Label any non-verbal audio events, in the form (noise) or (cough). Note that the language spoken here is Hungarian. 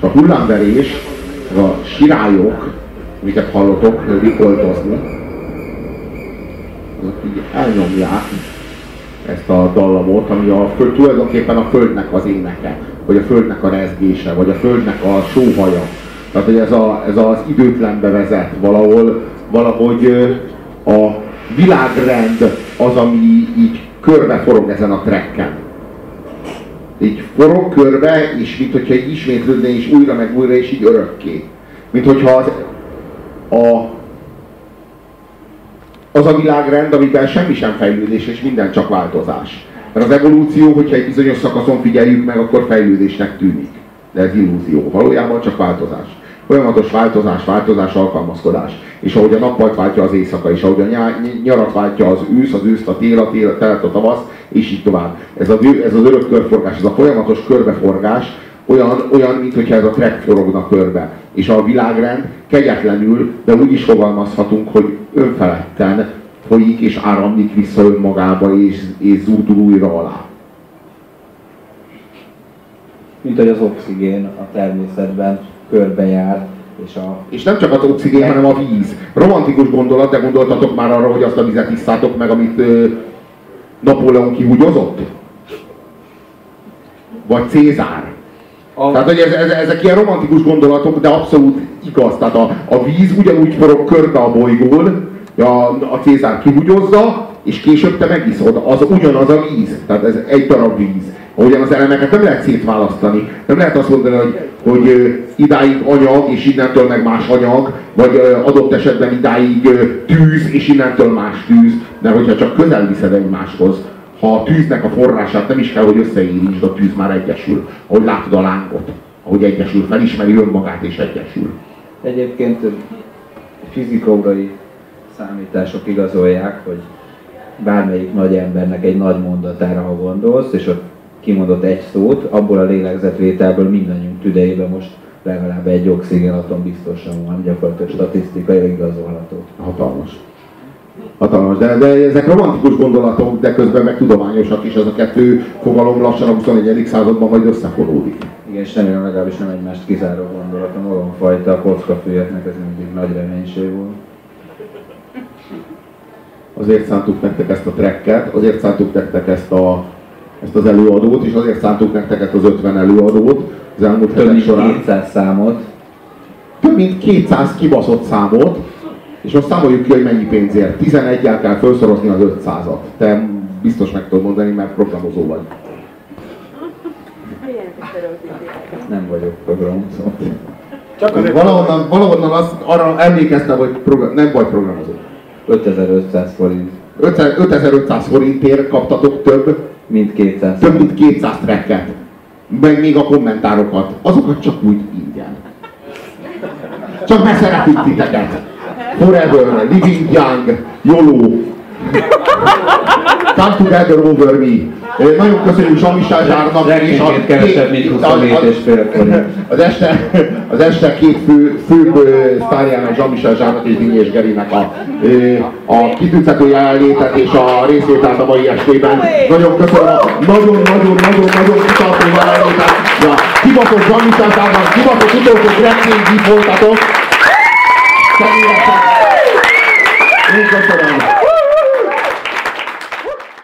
a hullámverés, a sirályok, amiket hallotok rikoltozni, azok így elnyomják ezt a dallamot, ami a föld, tulajdonképpen a földnek az éneke, vagy a földnek a rezgése, vagy a földnek a sóhaja. Tehát, hogy ez, a, ez az időtlenbe vezet valahol, valahogy a világrend az, ami így körbe forog ezen a trekken. Így forog körbe, és mint hogyha így ismétlődne, és újra meg újra, és így örökké. Mint hogyha az, a, az a világrend, amiben semmi sem fejlődés, és minden csak változás. Mert az evolúció, hogyha egy bizonyos szakaszon figyeljük meg, akkor fejlődésnek tűnik. De ez illúzió. Valójában csak változás. Folyamatos változás, változás, alkalmazkodás. És ahogy a nappalt váltja az éjszaka, és ahogy a nyarat váltja az ősz, az őszt a tél, a tél, a telet a tavasz, és így tovább. Ez, a, ez az örök körforgás, ez a folyamatos körbeforgás, olyan, olyan mintha ez a track forogna körbe. És a világrend kegyetlenül, de úgy is fogalmazhatunk, hogy önfeledten folyik és áramlik vissza önmagába, és, és zúdul újra alá. Mint hogy az oxigén a természetben körbejár, és, a... és nem csak az oxigén, hanem a víz. Romantikus gondolat, de gondoltatok már arra, hogy azt a vizet isszátok meg, amit ö, Napóleon kihúgyozott? Vagy Cézár? A... Tehát, hogy ez, ez, ezek ilyen romantikus gondolatok, de abszolút igaz. Tehát a, a víz ugyanúgy forog körbe a bolygón, a, a Cézár kihugyozza, és később te megiszod. Az ugyanaz a víz. Tehát ez egy darab víz. Ahogyan az elemeket nem lehet szétválasztani. Nem lehet azt mondani, hogy, hogy idáig anyag, és innentől meg más anyag, vagy adott esetben idáig tűz, és innentől más tűz. Mert hogyha csak közel viszed egymáshoz, ha a tűznek a forrását nem is kell, hogy összeérintsd, a tűz már egyesül. Ahogy látod a lángot, ahogy egyesül, felismeri önmagát és egyesül. Egyébként fizikórai számítások igazolják, hogy bármelyik nagy embernek egy nagy mondatára, ha gondolsz, és ott kimondott egy szót, abból a lélegzetvételből mindannyiunk tüdejében most legalább egy oxigénatom biztosan van, gyakorlatilag statisztikai igazolható. Hatalmas. Hatalmas, de, de ezek romantikus gondolatok, de közben meg tudományosak is, ez a kettő fogalom lassan a 21. században majd összefonódik. Igen, és remélem legalábbis nem egymást kizáró gondolat, a magamfajta a kockafűeknek ez mindig nagy reménység volt. Azért szántuk nektek ezt a trekket, azért szántuk nektek ezt, a, ezt az előadót, és azért szántuk nektek az 50 előadót az elmúlt Több mint során. 200 számot. Több mint 200 kibaszott számot, és most számoljuk ki, hogy mennyi pénzért. 11-el kell felszorozni az 500-at. Te biztos meg tudod mondani, mert programozó vagy. Nem vagyok programozó. Csak azért valahonnan, valahonnan azt, arra emlékeztem, hogy program, nem vagy programozó. 5500 forint. 5500 forintért kaptatok több, mint 200. Több mint 200 tracket. Meg még a kommentárokat. Azokat csak úgy ingyen. Csak beszeretünk titeket. Forever, Living Young, YOLO. Come together over me. Nagyon köszönjük Samisá Zsárnak és a kevesebb, mint 27 és fél (laughs) az este, az este két fő, fő sztárjának, Zsamisá Zsárnak és Dinyés Gerinek a, a kitűntető jelenlétet és a részvételt a mai estében. Nagyon köszönöm a nagyon-nagyon-nagyon-nagyon kitartó jelenlétet. Ja, kibaszott Zsamisá Zsárnak, kibaszott utolsó Greg voltatok. Én köszönöm.